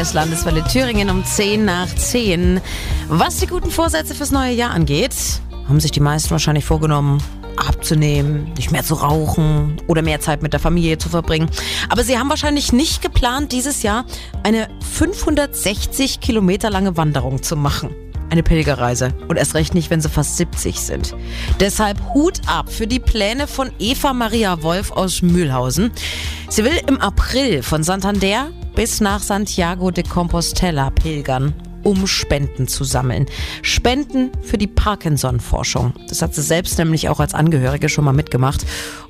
Ist Landeswelle Thüringen um 10 nach 10. Was die guten Vorsätze fürs neue Jahr angeht, haben sich die meisten wahrscheinlich vorgenommen, abzunehmen, nicht mehr zu rauchen oder mehr Zeit mit der Familie zu verbringen. Aber sie haben wahrscheinlich nicht geplant, dieses Jahr eine 560 Kilometer lange Wanderung zu machen. Eine Pilgerreise. Und erst recht nicht, wenn sie fast 70 sind. Deshalb Hut ab für die Pläne von Eva Maria Wolf aus Mühlhausen. Sie will im April von Santander bis nach Santiago de Compostela pilgern um Spenden zu sammeln. Spenden für die Parkinson-Forschung. Das hat sie selbst nämlich auch als Angehörige schon mal mitgemacht.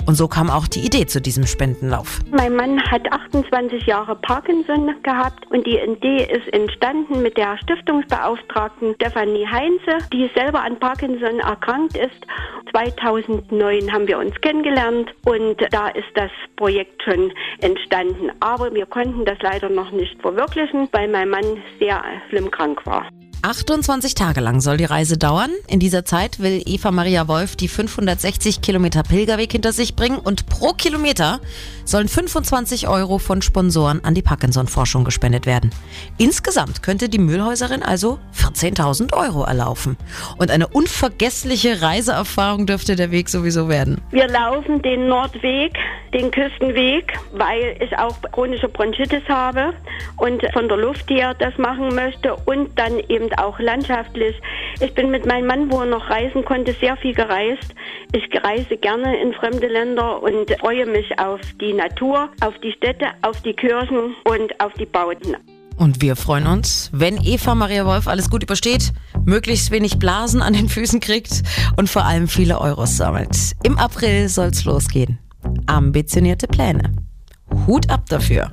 Und so kam auch die Idee zu diesem Spendenlauf. Mein Mann hat 28 Jahre Parkinson gehabt und die Idee ist entstanden mit der Stiftungsbeauftragten Stefanie Heinze, die selber an Parkinson erkrankt ist. 2009 haben wir uns kennengelernt und da ist das Projekt schon entstanden. Aber wir konnten das leider noch nicht verwirklichen, weil mein Mann sehr schlimm krank punk rock. 28 Tage lang soll die Reise dauern. In dieser Zeit will Eva Maria Wolf die 560 Kilometer Pilgerweg hinter sich bringen und pro Kilometer sollen 25 Euro von Sponsoren an die Parkinson-Forschung gespendet werden. Insgesamt könnte die Müllhäuserin also 14.000 Euro erlaufen. Und eine unvergessliche Reiseerfahrung dürfte der Weg sowieso werden. Wir laufen den Nordweg, den Küstenweg, weil ich auch chronische Bronchitis habe und von der Luft her das machen möchte und dann eben auch landschaftlich. Ich bin mit meinem Mann, wo er noch reisen konnte, sehr viel gereist. Ich reise gerne in fremde Länder und freue mich auf die Natur, auf die Städte, auf die Kirchen und auf die Bauten. Und wir freuen uns, wenn Eva Maria Wolf alles gut übersteht, möglichst wenig Blasen an den Füßen kriegt und vor allem viele Euros sammelt. Im April soll's losgehen. Ambitionierte Pläne. Hut ab dafür.